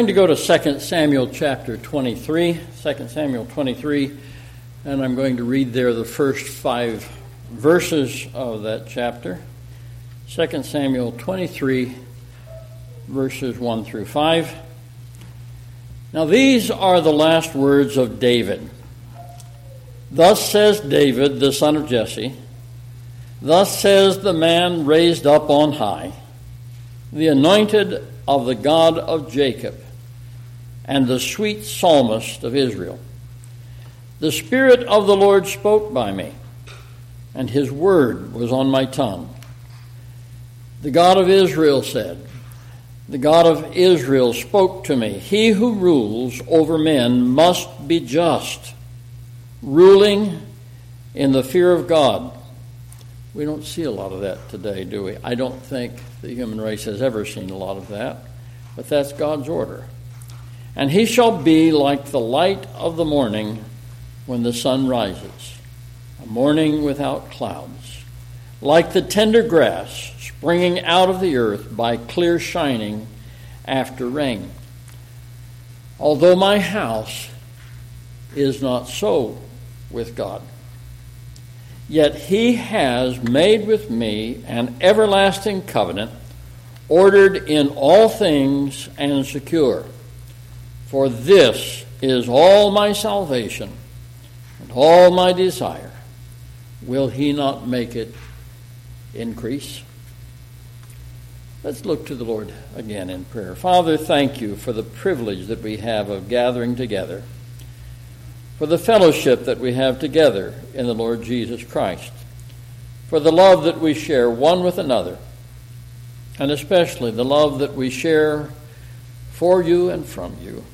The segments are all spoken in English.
I'm going to go to 2 Samuel chapter 23, 2 Samuel 23, and I'm going to read there the first five verses of that chapter. 2 Samuel 23, verses 1 through 5. Now, these are the last words of David. Thus says David, the son of Jesse, Thus says the man raised up on high, the anointed of the God of Jacob and the sweet psalmist of Israel. The Spirit of the Lord spoke by me, and his word was on my tongue. The God of Israel said, The God of Israel spoke to me, He who rules over men must be just, ruling in the fear of God. We don't see a lot of that today, do we? I don't think the human race has ever seen a lot of that, but that's God's order. And he shall be like the light of the morning when the sun rises, a morning without clouds, like the tender grass springing out of the earth by clear shining after rain. Although my house is not so with God, yet he has made with me an everlasting covenant, ordered in all things and secure. For this is all my salvation and all my desire. Will he not make it increase? Let's look to the Lord again in prayer. Father, thank you for the privilege that we have of gathering together, for the fellowship that we have together in the Lord Jesus Christ, for the love that we share one with another, and especially the love that we share for you and from you.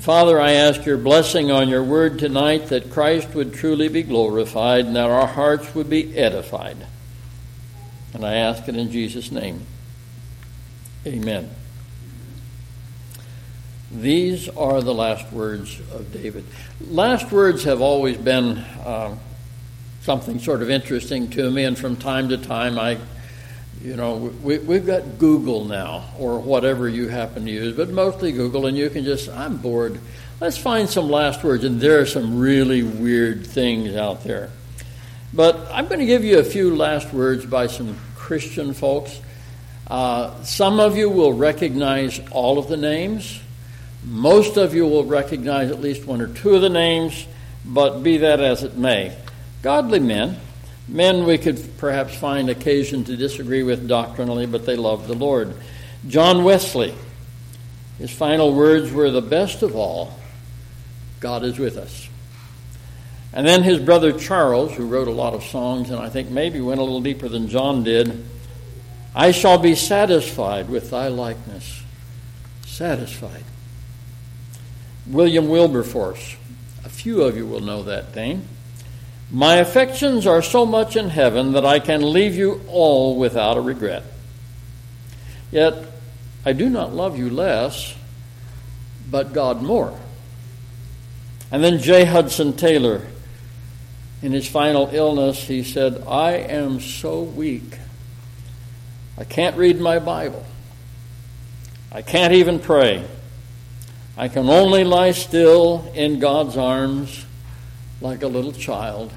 Father, I ask your blessing on your word tonight that Christ would truly be glorified and that our hearts would be edified. And I ask it in Jesus' name. Amen. These are the last words of David. Last words have always been uh, something sort of interesting to me, and from time to time I you know, we, we've got Google now, or whatever you happen to use, but mostly Google, and you can just, I'm bored. Let's find some last words, and there are some really weird things out there. But I'm going to give you a few last words by some Christian folks. Uh, some of you will recognize all of the names. Most of you will recognize at least one or two of the names, but be that as it may. Godly men Men we could perhaps find occasion to disagree with doctrinally, but they loved the Lord. John Wesley, his final words were the best of all God is with us. And then his brother Charles, who wrote a lot of songs and I think maybe went a little deeper than John did, I shall be satisfied with thy likeness. Satisfied. William Wilberforce, a few of you will know that name. My affections are so much in heaven that I can leave you all without a regret. Yet I do not love you less, but God more. And then J. Hudson Taylor, in his final illness, he said, I am so weak. I can't read my Bible. I can't even pray. I can only lie still in God's arms like a little child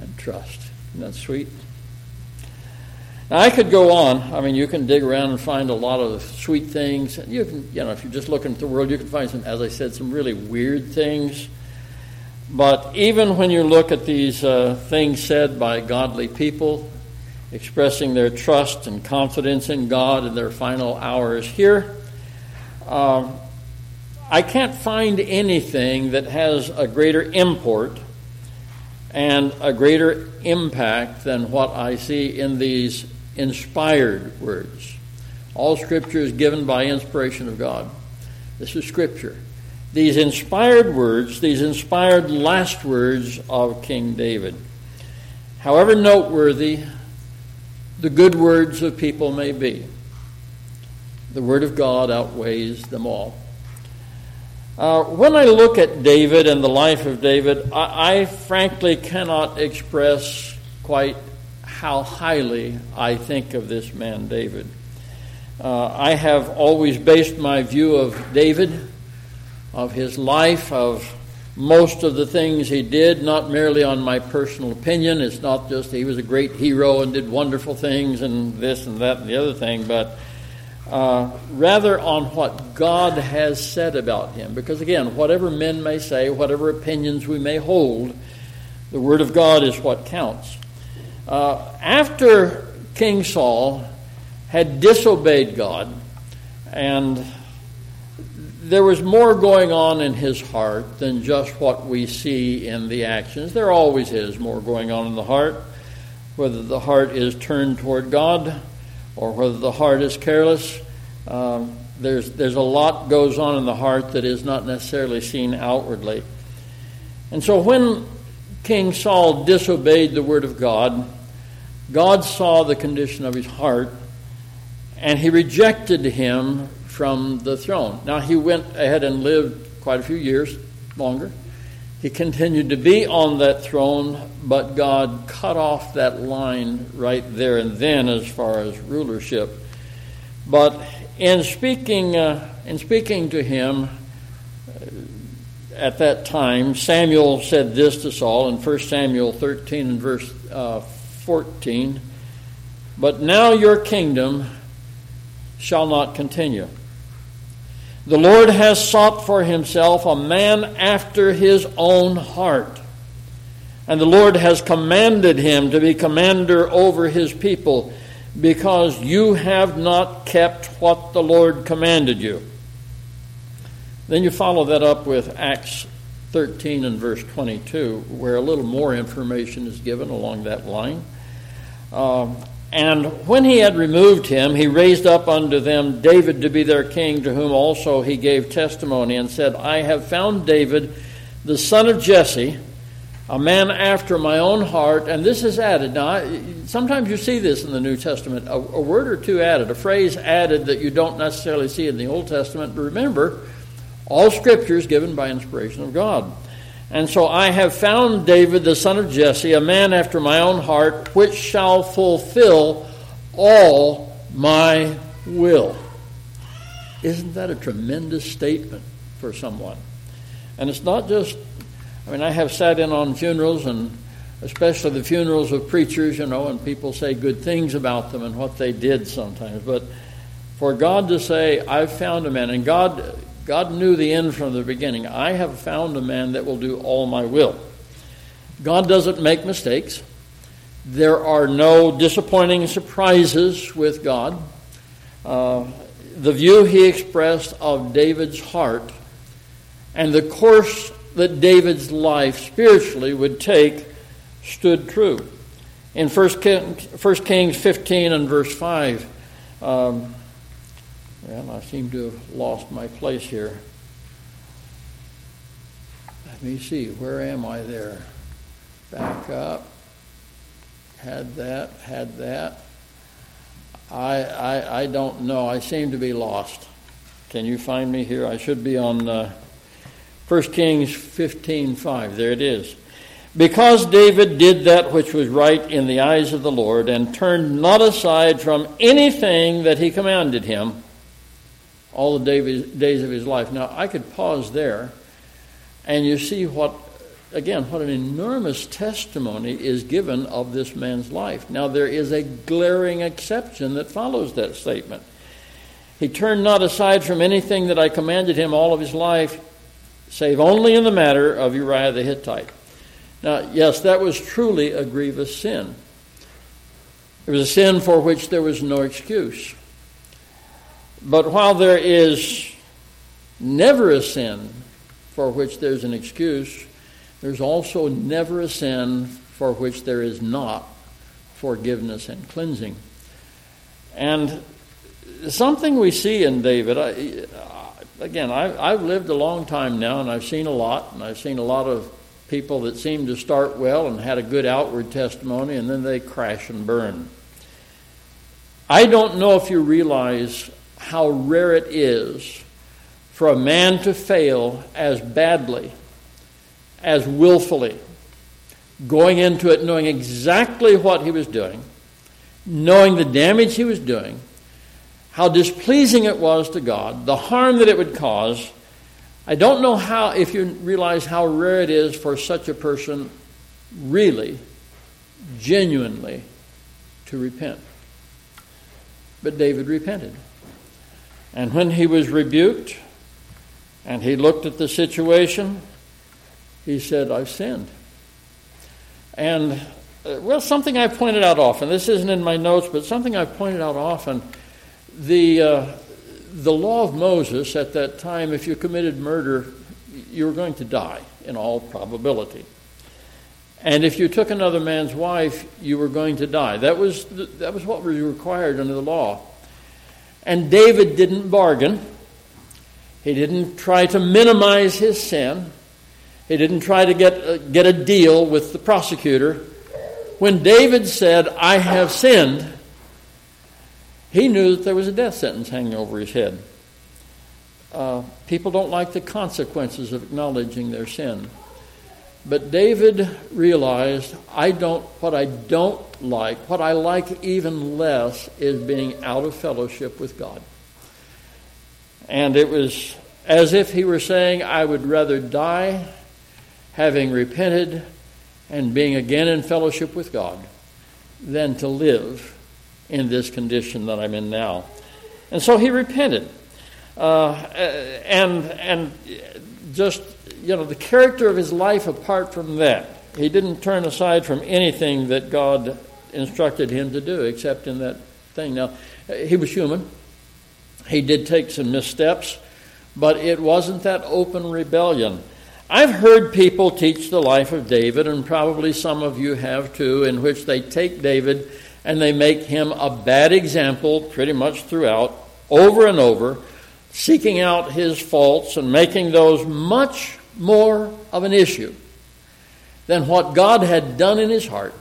and trust. Isn't that sweet? Now, I could go on. I mean, you can dig around and find a lot of sweet things. You can, you know, if you're just looking at the world, you can find some, as I said, some really weird things. But even when you look at these uh, things said by godly people, expressing their trust and confidence in God in their final hours here, um, I can't find anything that has a greater import and a greater impact than what I see in these inspired words. All Scripture is given by inspiration of God. This is Scripture. These inspired words, these inspired last words of King David. However noteworthy the good words of people may be, the Word of God outweighs them all. Uh, when I look at David and the life of David, I, I, frankly cannot express quite how highly I think of this man, David. Uh, I have always based my view of David, of his life, of most of the things he did, not merely on my personal opinion. It's not just he was a great hero and did wonderful things and this and that and the other thing, but uh, rather on what God has said about him. Because again, whatever men may say, whatever opinions we may hold, the Word of God is what counts. Uh, after King Saul had disobeyed God and there was more going on in his heart than just what we see in the actions. There always is more going on in the heart, whether the heart is turned toward God or whether the heart is careless. Um, there's, there's a lot goes on in the heart that is not necessarily seen outwardly. And so when King Saul disobeyed the word of God, God saw the condition of his heart and he rejected him from the throne. Now, he went ahead and lived quite a few years longer. He continued to be on that throne, but God cut off that line right there and then as far as rulership. But in speaking, uh, in speaking to him uh, at that time, Samuel said this to Saul in 1 Samuel 13 and verse uh, 14 But now your kingdom shall not continue. The Lord has sought for himself a man after his own heart. And the Lord has commanded him to be commander over his people because you have not kept what the Lord commanded you. Then you follow that up with Acts 13 and verse 22, where a little more information is given along that line. Um, and when he had removed him, he raised up unto them David to be their king, to whom also he gave testimony, and said, I have found David, the son of Jesse, a man after my own heart. And this is added. Now, sometimes you see this in the New Testament, a, a word or two added, a phrase added that you don't necessarily see in the Old Testament. But remember, all Scripture is given by inspiration of God. And so I have found David, the son of Jesse, a man after my own heart, which shall fulfill all my will. Isn't that a tremendous statement for someone? And it's not just, I mean, I have sat in on funerals, and especially the funerals of preachers, you know, and people say good things about them and what they did sometimes. But for God to say, I've found a man, and God God knew the end from the beginning. I have found a man that will do all my will. God doesn't make mistakes. There are no disappointing surprises with God. Uh, the view he expressed of David's heart and the course that David's life spiritually would take stood true. In 1 Kings 15 and verse 5, um, well, I seem to have lost my place here. Let me see, where am I there? Back up. Had that, had that. I, I, I don't know. I seem to be lost. Can you find me here? I should be on uh, 1 Kings 15:5. There it is. Because David did that which was right in the eyes of the Lord and turned not aside from anything that he commanded him, all the days of his life. Now, I could pause there, and you see what, again, what an enormous testimony is given of this man's life. Now, there is a glaring exception that follows that statement. He turned not aside from anything that I commanded him all of his life, save only in the matter of Uriah the Hittite. Now, yes, that was truly a grievous sin. It was a sin for which there was no excuse. But while there is never a sin for which there's an excuse, there's also never a sin for which there is not forgiveness and cleansing. And something we see in David, I, again, I, I've lived a long time now and I've seen a lot, and I've seen a lot of people that seem to start well and had a good outward testimony and then they crash and burn. I don't know if you realize how rare it is for a man to fail as badly, as willfully, going into it knowing exactly what he was doing, knowing the damage he was doing, how displeasing it was to God, the harm that it would cause. I don't know how, if you realize how rare it is for such a person really, genuinely to repent. But David repented. And when he was rebuked and he looked at the situation, he said, I've sinned. And, uh, well, something I've pointed out often, this isn't in my notes, but something I've pointed out often the, uh, the law of Moses at that time, if you committed murder, you were going to die in all probability. And if you took another man's wife, you were going to die. That was, that was what was required under the law. And David didn't bargain. He didn't try to minimize his sin. He didn't try to get, uh, get a deal with the prosecutor. When David said, I have sinned, he knew that there was a death sentence hanging over his head. Uh, people don't like the consequences of acknowledging their sin. But David realized, I don't, what I don't like, what I like even less, is being out of fellowship with God. And it was as if he were saying, I would rather die having repented and being again in fellowship with God than to live in this condition that I'm in now. And so he repented. Uh, and, and just you know, the character of his life apart from that. He didn't turn aside from anything that God instructed him to do, except in that thing. Now, he was human. He did take some missteps, but it wasn't that open rebellion. I've heard people teach the life of David, and probably some of you have too, in which they take David and they make him a bad example pretty much throughout, over and over, seeking out his faults and making those much more of an issue than what God had done in his heart,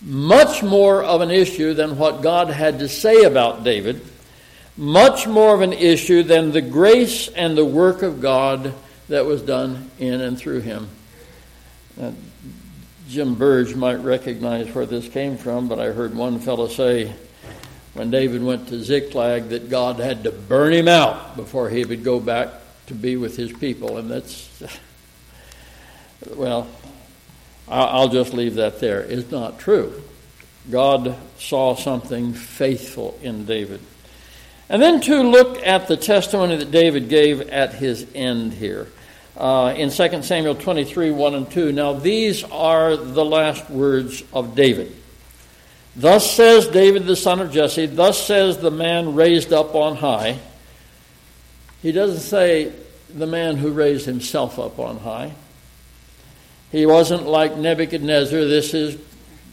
much more of an issue than what God had to say about David, much more of an issue than the grace and the work of God that was done in and through him. Uh, Jim Burge might recognize where this came from, but I heard one fellow say when David went to Ziklag that God had to burn him out before he would go back to be with his people. And that's, well, I'll just leave that there. It's not true. God saw something faithful in David. And then to look at the testimony that David gave at his end here. Uh, in 2 Samuel 23 1 and 2. Now, these are the last words of David. Thus says David the son of Jesse, thus says the man raised up on high. He doesn't say the man who raised himself up on high. He wasn't like Nebuchadnezzar, this is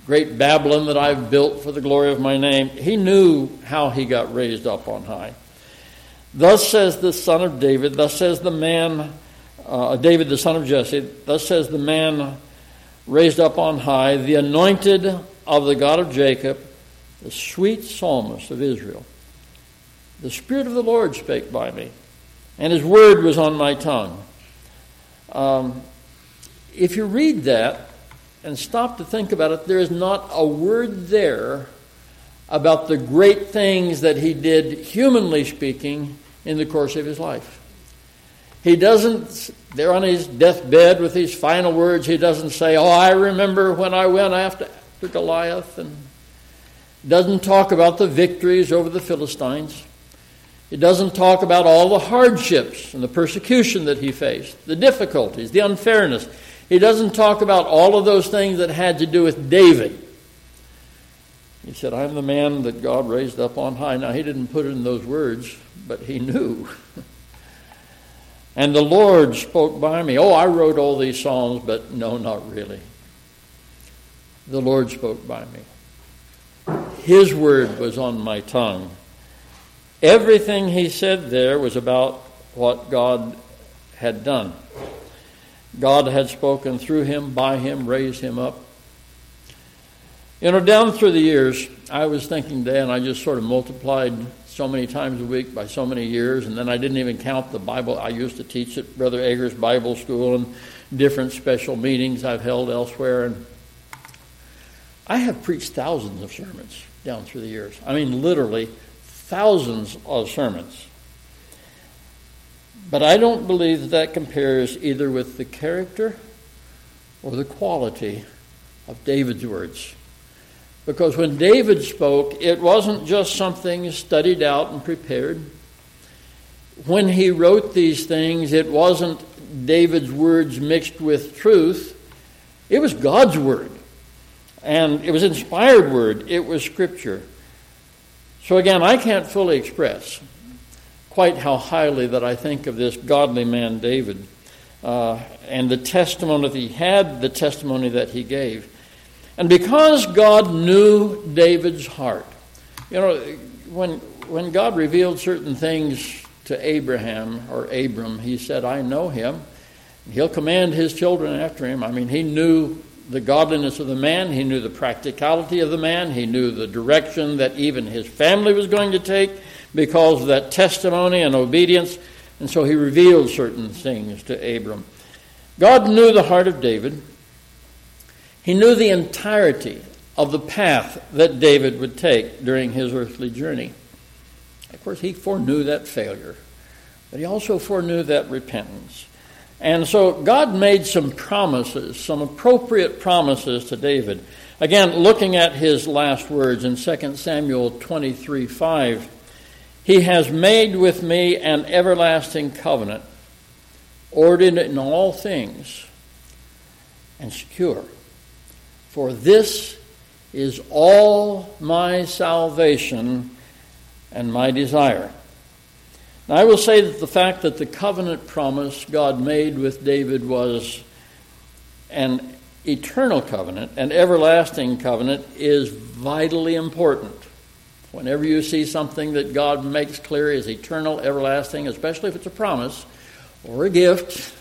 great Babylon that I've built for the glory of my name. He knew how he got raised up on high. Thus says the son of David, thus says the man, uh, David the son of Jesse, thus says the man raised up on high, the anointed of the God of Jacob, the sweet psalmist of Israel. The Spirit of the Lord spake by me and his word was on my tongue. Um, if you read that and stop to think about it, there is not a word there about the great things that he did, humanly speaking, in the course of his life. He doesn't, there on his deathbed with these final words, he doesn't say, Oh, I remember when I went after Goliath, and doesn't talk about the victories over the Philistines. It doesn't talk about all the hardships and the persecution that he faced, the difficulties, the unfairness. He doesn't talk about all of those things that had to do with David. He said, I'm the man that God raised up on high. Now, he didn't put it in those words, but he knew. and the Lord spoke by me. Oh, I wrote all these Psalms, but no, not really. The Lord spoke by me. His word was on my tongue. Everything he said there was about what God had done. God had spoken through him, by him, raised him up. You know, down through the years, I was thinking and I just sort of multiplied so many times a week by so many years, and then I didn't even count the Bible. I used to teach at Brother Eggers Bible School and different special meetings I've held elsewhere, and I have preached thousands of sermons down through the years. I mean, literally thousands of sermons. But I don't believe that that compares either with the character or the quality of David's words. Because when David spoke, it wasn't just something studied out and prepared. When he wrote these things, it wasn't David's words mixed with truth, it was God's word. And it was inspired word, it was scripture. So again, I can't fully express quite how highly that I think of this godly man David uh, and the testimony that he had, the testimony that he gave. And because God knew David's heart, you know, when, when God revealed certain things to Abraham or Abram, he said, I know him. He'll command his children after him. I mean, he knew the godliness of the man, he knew the practicality of the man, he knew the direction that even his family was going to take because of that testimony and obedience. And so he revealed certain things to Abram. God knew the heart of David. He knew the entirety of the path that David would take during his earthly journey. Of course, he foreknew that failure, but he also foreknew that repentance. And so God made some promises, some appropriate promises to David. Again, looking at his last words in 2 Samuel 23 5, he has made with me an everlasting covenant, ordered in all things and secure. For this is all my salvation and my desire. Now, I will say that the fact that the covenant promise God made with David was an eternal covenant, an everlasting covenant, is vitally important. Whenever you see something that God makes clear is eternal, everlasting, especially if it's a promise or a gift,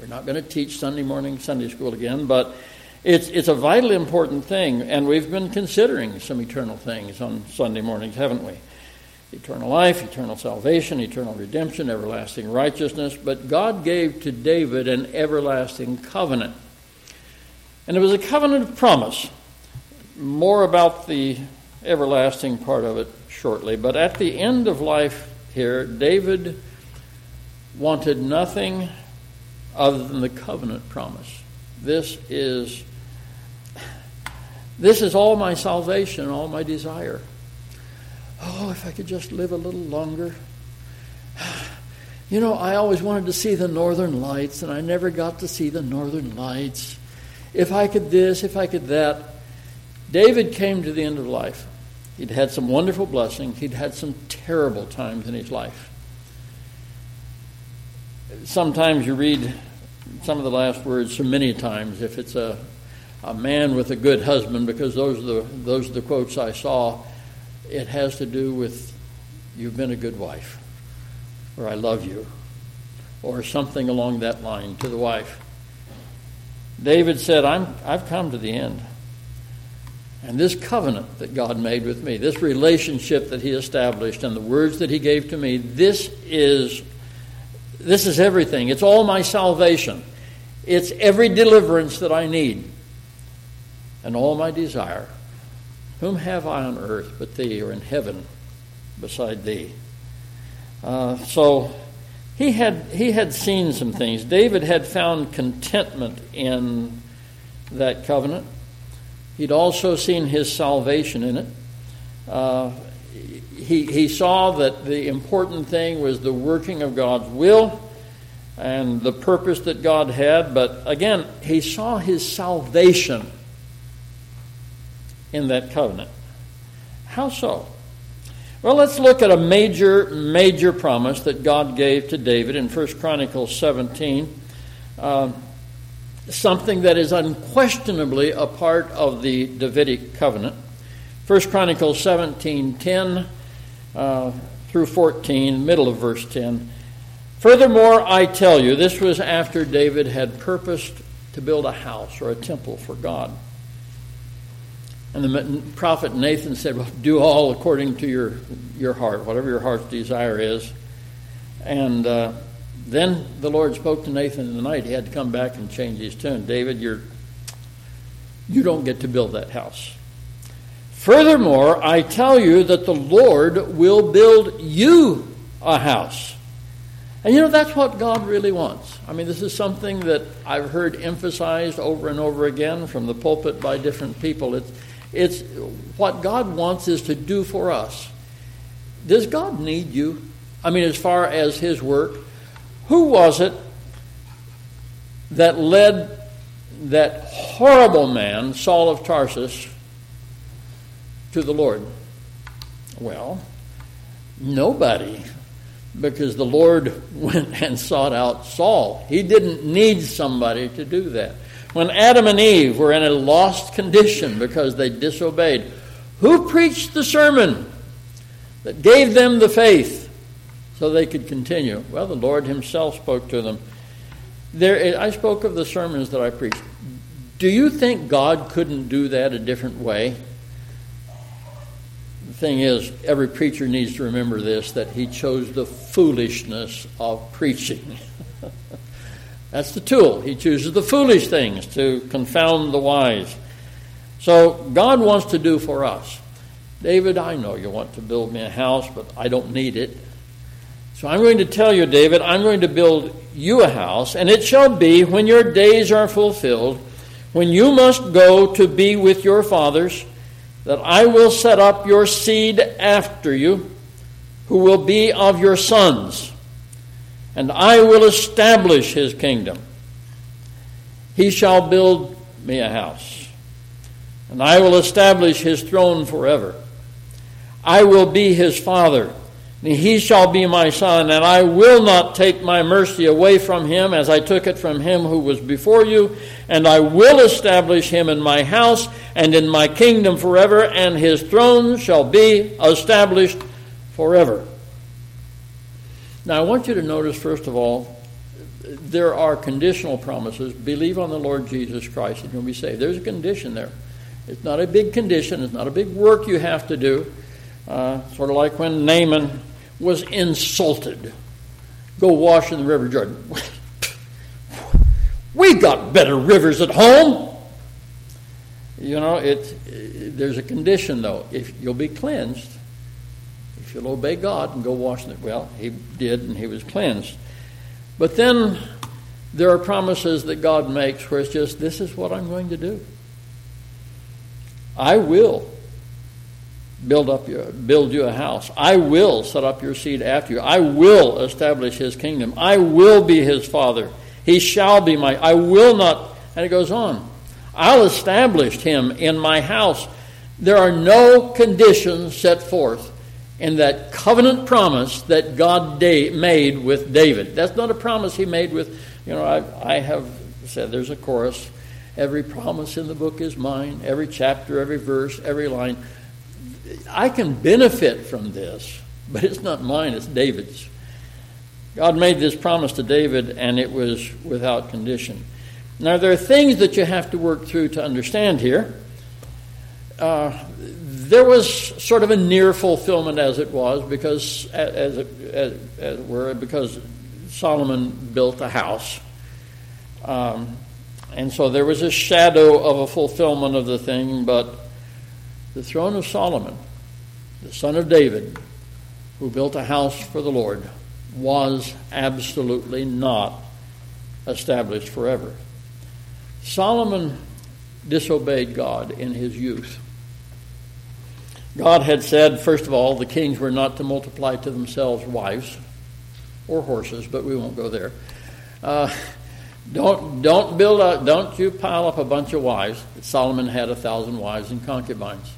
we're not going to teach Sunday morning Sunday school again, but it's, it's a vitally important thing, and we've been considering some eternal things on Sunday mornings, haven't we? Eternal life, eternal salvation, eternal redemption, everlasting righteousness. But God gave to David an everlasting covenant. And it was a covenant of promise. More about the everlasting part of it shortly. But at the end of life here, David wanted nothing other than the covenant promise. This is this is all my salvation, all my desire. Oh, if I could just live a little longer. You know, I always wanted to see the northern lights, and I never got to see the northern lights. If I could this, if I could that. David came to the end of life. He'd had some wonderful blessings, he'd had some terrible times in his life. Sometimes you read some of the last words so many times if it's a a man with a good husband, because those are the, those are the quotes I saw. It has to do with you've been a good wife, or I love you, or something along that line to the wife. David said, I'm, I've come to the end. And this covenant that God made with me, this relationship that He established, and the words that He gave to me, this is, this is everything. It's all my salvation. It's every deliverance that I need and all my desire. Whom have I on earth but thee, or in heaven beside thee? Uh, so he had he had seen some things. David had found contentment in that covenant. He'd also seen his salvation in it. Uh, he, he saw that the important thing was the working of God's will and the purpose that God had, but again, he saw his salvation in that covenant. How so? Well, let's look at a major, major promise that God gave to David in 1 Chronicles 17. Uh, something that is unquestionably a part of the Davidic covenant. 1 Chronicles 17 10 uh, through 14, middle of verse 10. Furthermore, I tell you, this was after David had purposed to build a house or a temple for God. And the prophet Nathan said, Well, do all according to your, your heart, whatever your heart's desire is. And uh, then the Lord spoke to Nathan in the night. He had to come back and change his tune. David, you're, you don't get to build that house. Furthermore, I tell you that the Lord will build you a house. And you know, that's what God really wants. I mean, this is something that I've heard emphasized over and over again from the pulpit by different people. It's, it's what God wants is to do for us. Does God need you? I mean, as far as His work, who was it that led that horrible man, Saul of Tarsus, to the Lord? Well, nobody, because the Lord went and sought out Saul. He didn't need somebody to do that. When Adam and Eve were in a lost condition because they disobeyed, who preached the sermon that gave them the faith so they could continue? Well, the Lord Himself spoke to them. There, I spoke of the sermons that I preached. Do you think God couldn't do that a different way? The thing is, every preacher needs to remember this that he chose the foolishness of preaching. That's the tool. He chooses the foolish things to confound the wise. So, God wants to do for us. David, I know you want to build me a house, but I don't need it. So I'm going to tell you, David, I'm going to build you a house, and it shall be when your days are fulfilled, when you must go to be with your fathers, that I will set up your seed after you, who will be of your sons, and I will establish his kingdom. He shall build me a house, and I will establish his throne forever. I will be his father and he shall be my son, and I will not take my mercy away from him as I took it from him who was before you, and I will establish him in my house and in my kingdom forever, and his throne shall be established forever. Now, I want you to notice, first of all, there are conditional promises. Believe on the Lord Jesus Christ and you'll be saved. There's a condition there. It's not a big condition, it's not a big work you have to do. Uh, sort of like when Naaman was insulted. Go wash in the River Jordan. we got better rivers at home. You know, it, there's a condition though. If you'll be cleansed, you'll obey God and go wash it, well, he did and he was cleansed. But then there are promises that God makes where it's just, this is what I'm going to do. I will build up your, build you a house. I will set up your seed after you. I will establish his kingdom. I will be his father. He shall be my I will not and it goes on. I'll establish him in my house. There are no conditions set forth in that covenant promise that God made with David. That's not a promise he made with, you know, I, I have said there's a chorus. Every promise in the book is mine, every chapter, every verse, every line. I can benefit from this, but it's not mine, it's David's. God made this promise to David, and it was without condition. Now, there are things that you have to work through to understand here. Uh, there was sort of a near fulfillment, as it was, because as it, as, as it were, because Solomon built a house, um, and so there was a shadow of a fulfillment of the thing, but the throne of Solomon, the son of David, who built a house for the Lord, was absolutely not established forever. Solomon disobeyed God in his youth. God had said, first of all, the kings were not to multiply to themselves wives or horses, but we won't go there. Uh, don't don't build a don't you pile up a bunch of wives. Solomon had a thousand wives and concubines.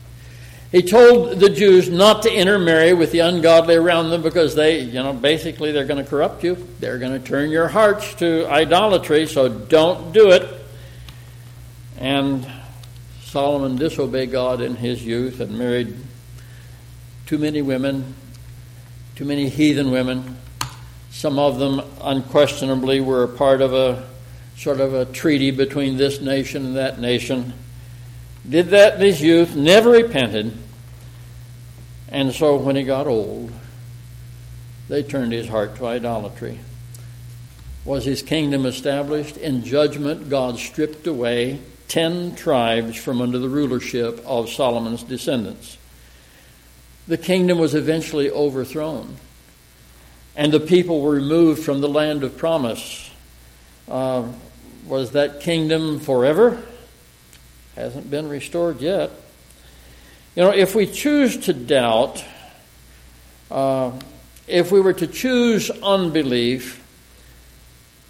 He told the Jews not to intermarry with the ungodly around them because they, you know, basically they're going to corrupt you. They're going to turn your hearts to idolatry, so don't do it. And Solomon disobeyed God in his youth and married too many women, too many heathen women. Some of them unquestionably were part of a sort of a treaty between this nation and that nation. Did that in his youth, never repented and so when he got old, they turned his heart to idolatry. Was his kingdom established? In judgment, God stripped away ten tribes from under the rulership of Solomon's descendants. The kingdom was eventually overthrown, and the people were removed from the land of promise. Uh, was that kingdom forever? Hasn't been restored yet. You know, if we choose to doubt, uh, if we were to choose unbelief,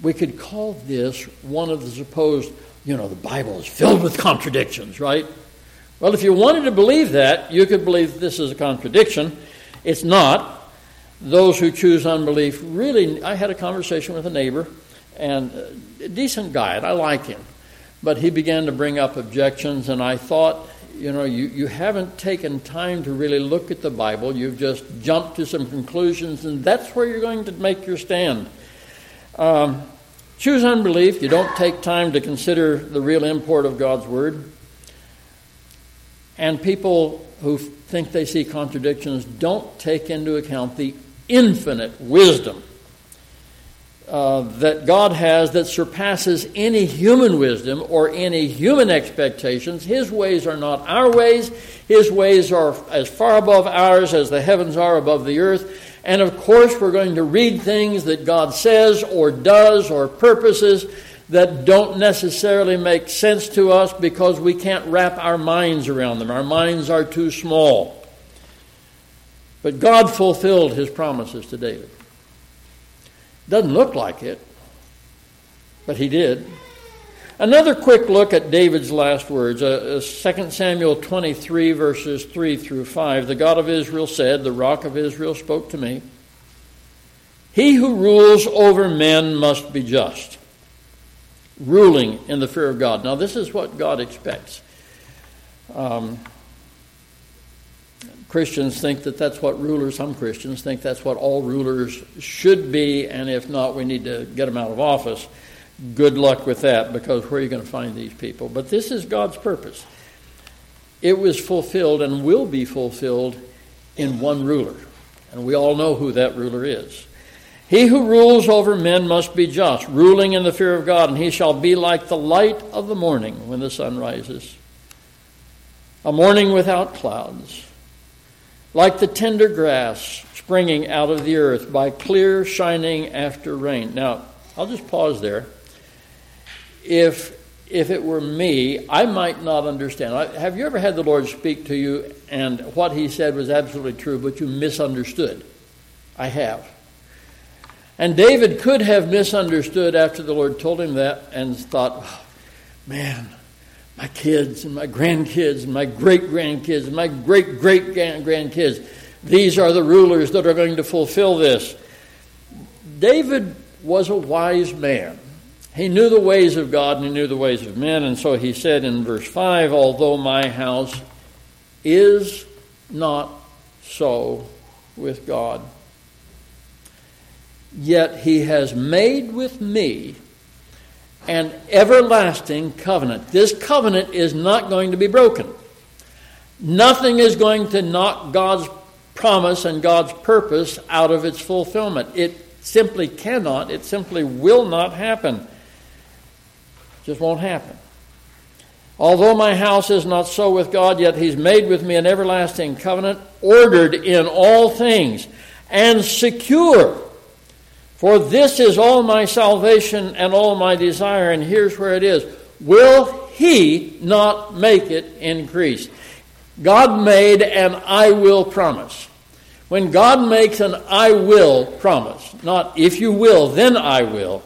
we could call this one of the supposed, you know, the Bible is filled with contradictions, right? Well, if you wanted to believe that, you could believe this is a contradiction. It's not. Those who choose unbelief really, I had a conversation with a neighbor, and a decent guy, and I like him. But he began to bring up objections, and I thought, you know, you, you haven't taken time to really look at the Bible. You've just jumped to some conclusions, and that's where you're going to make your stand. Um, choose unbelief. You don't take time to consider the real import of God's Word. And people who think they see contradictions don't take into account the infinite wisdom uh, that God has that surpasses any human wisdom or any human expectations. His ways are not our ways. His ways are as far above ours as the heavens are above the earth. And of course, we're going to read things that God says or does or purposes that don't necessarily make sense to us because we can't wrap our minds around them. Our minds are too small. But God fulfilled his promises to David. Doesn't look like it, but he did. Another quick look at David's last words, uh, 2 uh, Samuel 23, verses 3 through 5. The God of Israel said, The rock of Israel spoke to me. He who rules over men must be just ruling in the fear of God. Now, this is what God expects. Um, Christians think that that's what rulers, some Christians think that's what all rulers should be, and if not, we need to get them out of office. Good luck with that, because where are you going to find these people? But this is God's purpose. It was fulfilled and will be fulfilled in one ruler. And we all know who that ruler is. He who rules over men must be just, ruling in the fear of God, and he shall be like the light of the morning when the sun rises, a morning without clouds, like the tender grass springing out of the earth by clear shining after rain. Now, I'll just pause there. If if it were me, I might not understand. Have you ever had the Lord speak to you and what he said was absolutely true, but you misunderstood? I have. And David could have misunderstood after the Lord told him that and thought, oh, man, my kids and my grandkids and my great grandkids and my great great grandkids, these are the rulers that are going to fulfill this. David was a wise man. He knew the ways of God and he knew the ways of men, and so he said in verse 5 Although my house is not so with God, Yet he has made with me an everlasting covenant. This covenant is not going to be broken. Nothing is going to knock God's promise and God's purpose out of its fulfillment. It simply cannot, it simply will not happen. Just won't happen. Although my house is not so with God, yet he's made with me an everlasting covenant, ordered in all things, and secure for this is all my salvation and all my desire. And here's where it is Will he not make it increase? God made an I will promise. When God makes an I will promise, not if you will, then I will,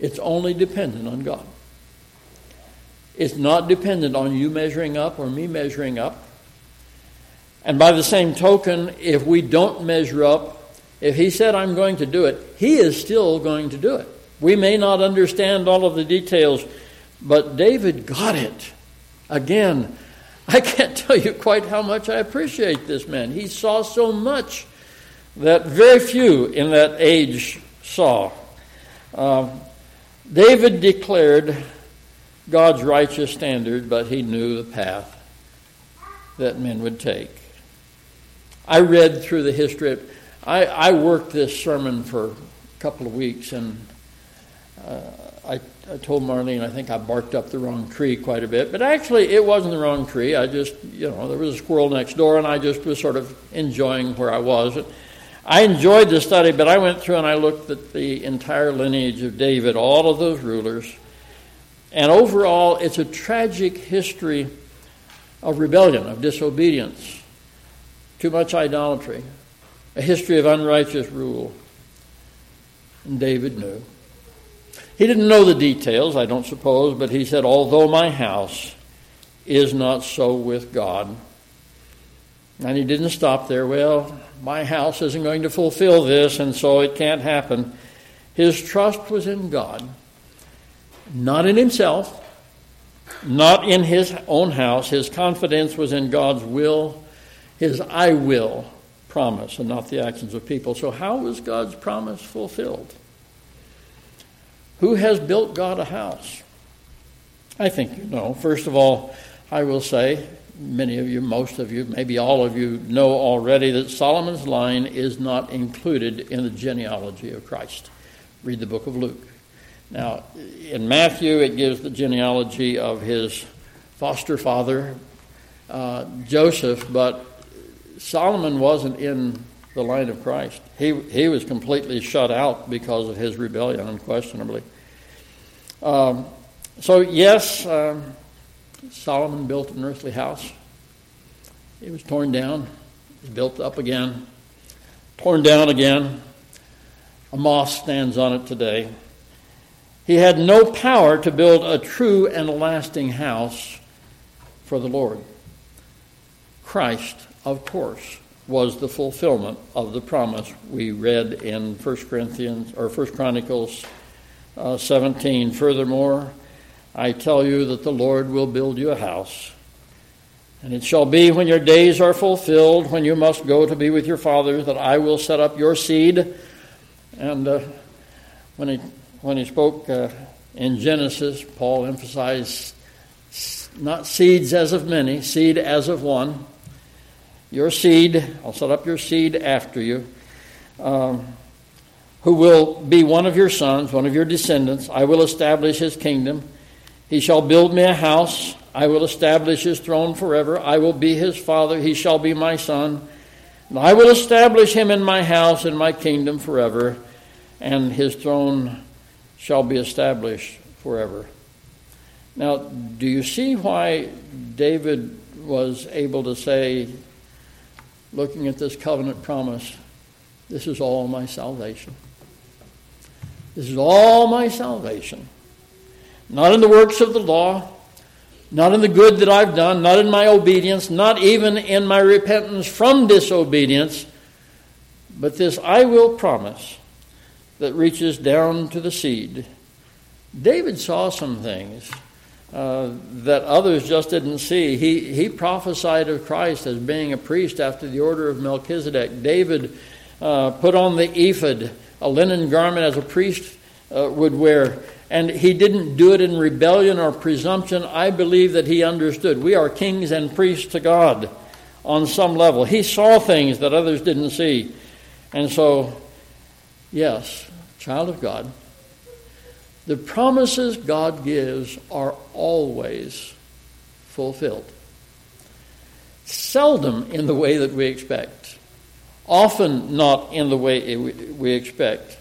it's only dependent on God. It's not dependent on you measuring up or me measuring up. And by the same token, if we don't measure up, if he said, I'm going to do it, he is still going to do it. We may not understand all of the details, but David got it. Again, I can't tell you quite how much I appreciate this man. He saw so much that very few in that age saw. Uh, David declared God's righteous standard, but he knew the path that men would take. I read through the history. I, I worked this sermon for a couple of weeks, and uh, I, I told Marlene I think I barked up the wrong tree quite a bit, but actually it wasn't the wrong tree. I just, you know, there was a squirrel next door, and I just was sort of enjoying where I was. I enjoyed the study, but I went through and I looked at the entire lineage of David, all of those rulers, and overall, it's a tragic history of rebellion, of disobedience, too much idolatry, a history of unrighteous rule. And David knew. He didn't know the details, I don't suppose, but he said, Although my house is not so with God. And he didn't stop there. Well, my house isn't going to fulfill this, and so it can't happen. His trust was in God, not in himself, not in his own house. His confidence was in God's will, his I will promise, and not the actions of people. So, how was God's promise fulfilled? Who has built God a house? I think you know. First of all, I will say, many of you, most of you, maybe all of you know already that Solomon's line is not included in the genealogy of Christ. Read the book of Luke. Now, in Matthew, it gives the genealogy of his foster father, uh, Joseph, but Solomon wasn't in the line of Christ. He, he was completely shut out because of his rebellion, unquestionably. Um, so, yes, um, Solomon built an earthly house. It was torn down, built up again, torn down again. A mosque stands on it today. He had no power to build a true and lasting house for the Lord. Christ, of course, was the fulfillment of the promise we read in 1 Corinthians or 1 Chronicles uh, 17. Furthermore, I tell you that the Lord will build you a house. And it shall be when your days are fulfilled, when you must go to be with your fathers, that I will set up your seed. And uh, when, he, when he spoke uh, in Genesis, Paul emphasized not seeds as of many, seed as of one your seed, I'll set up your seed after you, um, who will be one of your sons, one of your descendants. I will establish his kingdom. He shall build me a house. I will establish his throne forever. I will be his father. He shall be my son. And I will establish him in my house and my kingdom forever, and his throne shall be established forever. Now, do you see why David was able to say, looking at this covenant promise, this is all my salvation. This is all my salvation. Not in the works of the law, not in the good that I've done, not in my obedience, not even in my repentance from disobedience, but this I will promise that reaches down to the seed. David saw some things uh, that others just didn't see. He, he prophesied of Christ as being a priest after the order of Melchizedek. David uh, put on the ephod, a linen garment as a priest uh, would wear. And he didn't do it in rebellion or presumption. I believe that he understood. We are kings and priests to God on some level. He saw things that others didn't see. And so, yes, child of God, the promises God gives are always fulfilled. Seldom in the way that we expect, often not in the way we expect.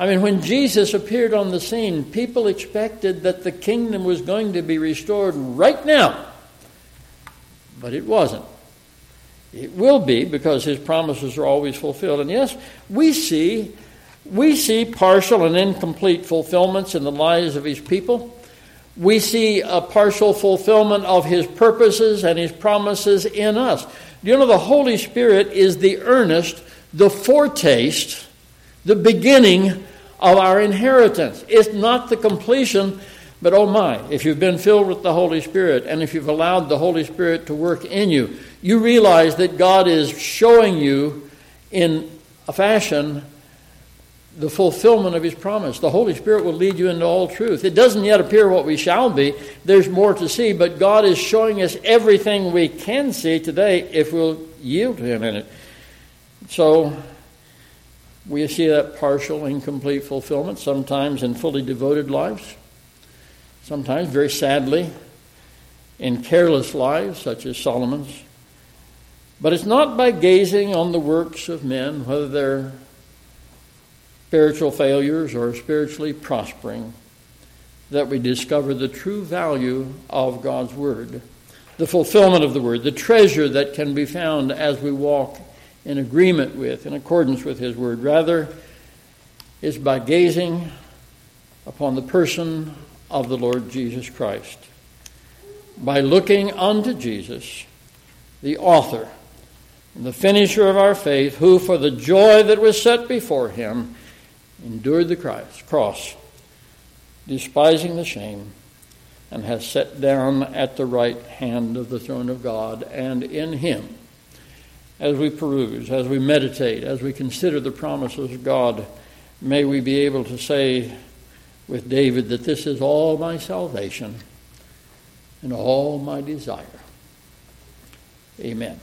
I mean, when Jesus appeared on the scene, people expected that the kingdom was going to be restored right now. But it wasn't. It will be because his promises are always fulfilled. And yes, we see we see partial and incomplete fulfillments in the lives of his people. We see a partial fulfillment of his purposes and his promises in us. You know, the Holy Spirit is the earnest, the foretaste, the beginning of our inheritance. It's not the completion, but oh my, if you've been filled with the Holy Spirit and if you've allowed the Holy Spirit to work in you, you realize that God is showing you in a fashion the fulfillment of his promise. The Holy Spirit will lead you into all truth. It doesn't yet appear what we shall be. There's more to see, but God is showing us everything we can see today if we'll yield to him in it. So We see that partial, incomplete fulfillment, sometimes in fully devoted lives, sometimes, very sadly, in careless lives, such as Solomon's. But it's not by gazing on the works of men, whether they're spiritual failures or spiritually prospering, that we discover the true value of God's Word, the fulfillment of the Word, the treasure that can be found as we walk in agreement with, in accordance with His Word. Rather, it's by gazing upon the person of the Lord Jesus Christ, by looking unto Jesus, the author and the finisher of our faith, who for the joy that was set before him endured the cross, despising the shame, and has sat down at the right hand of the throne of God, and in him as we peruse, as we meditate, as we consider the promises of God, may we be able to say with David that this is all my salvation and all my desire. Amen.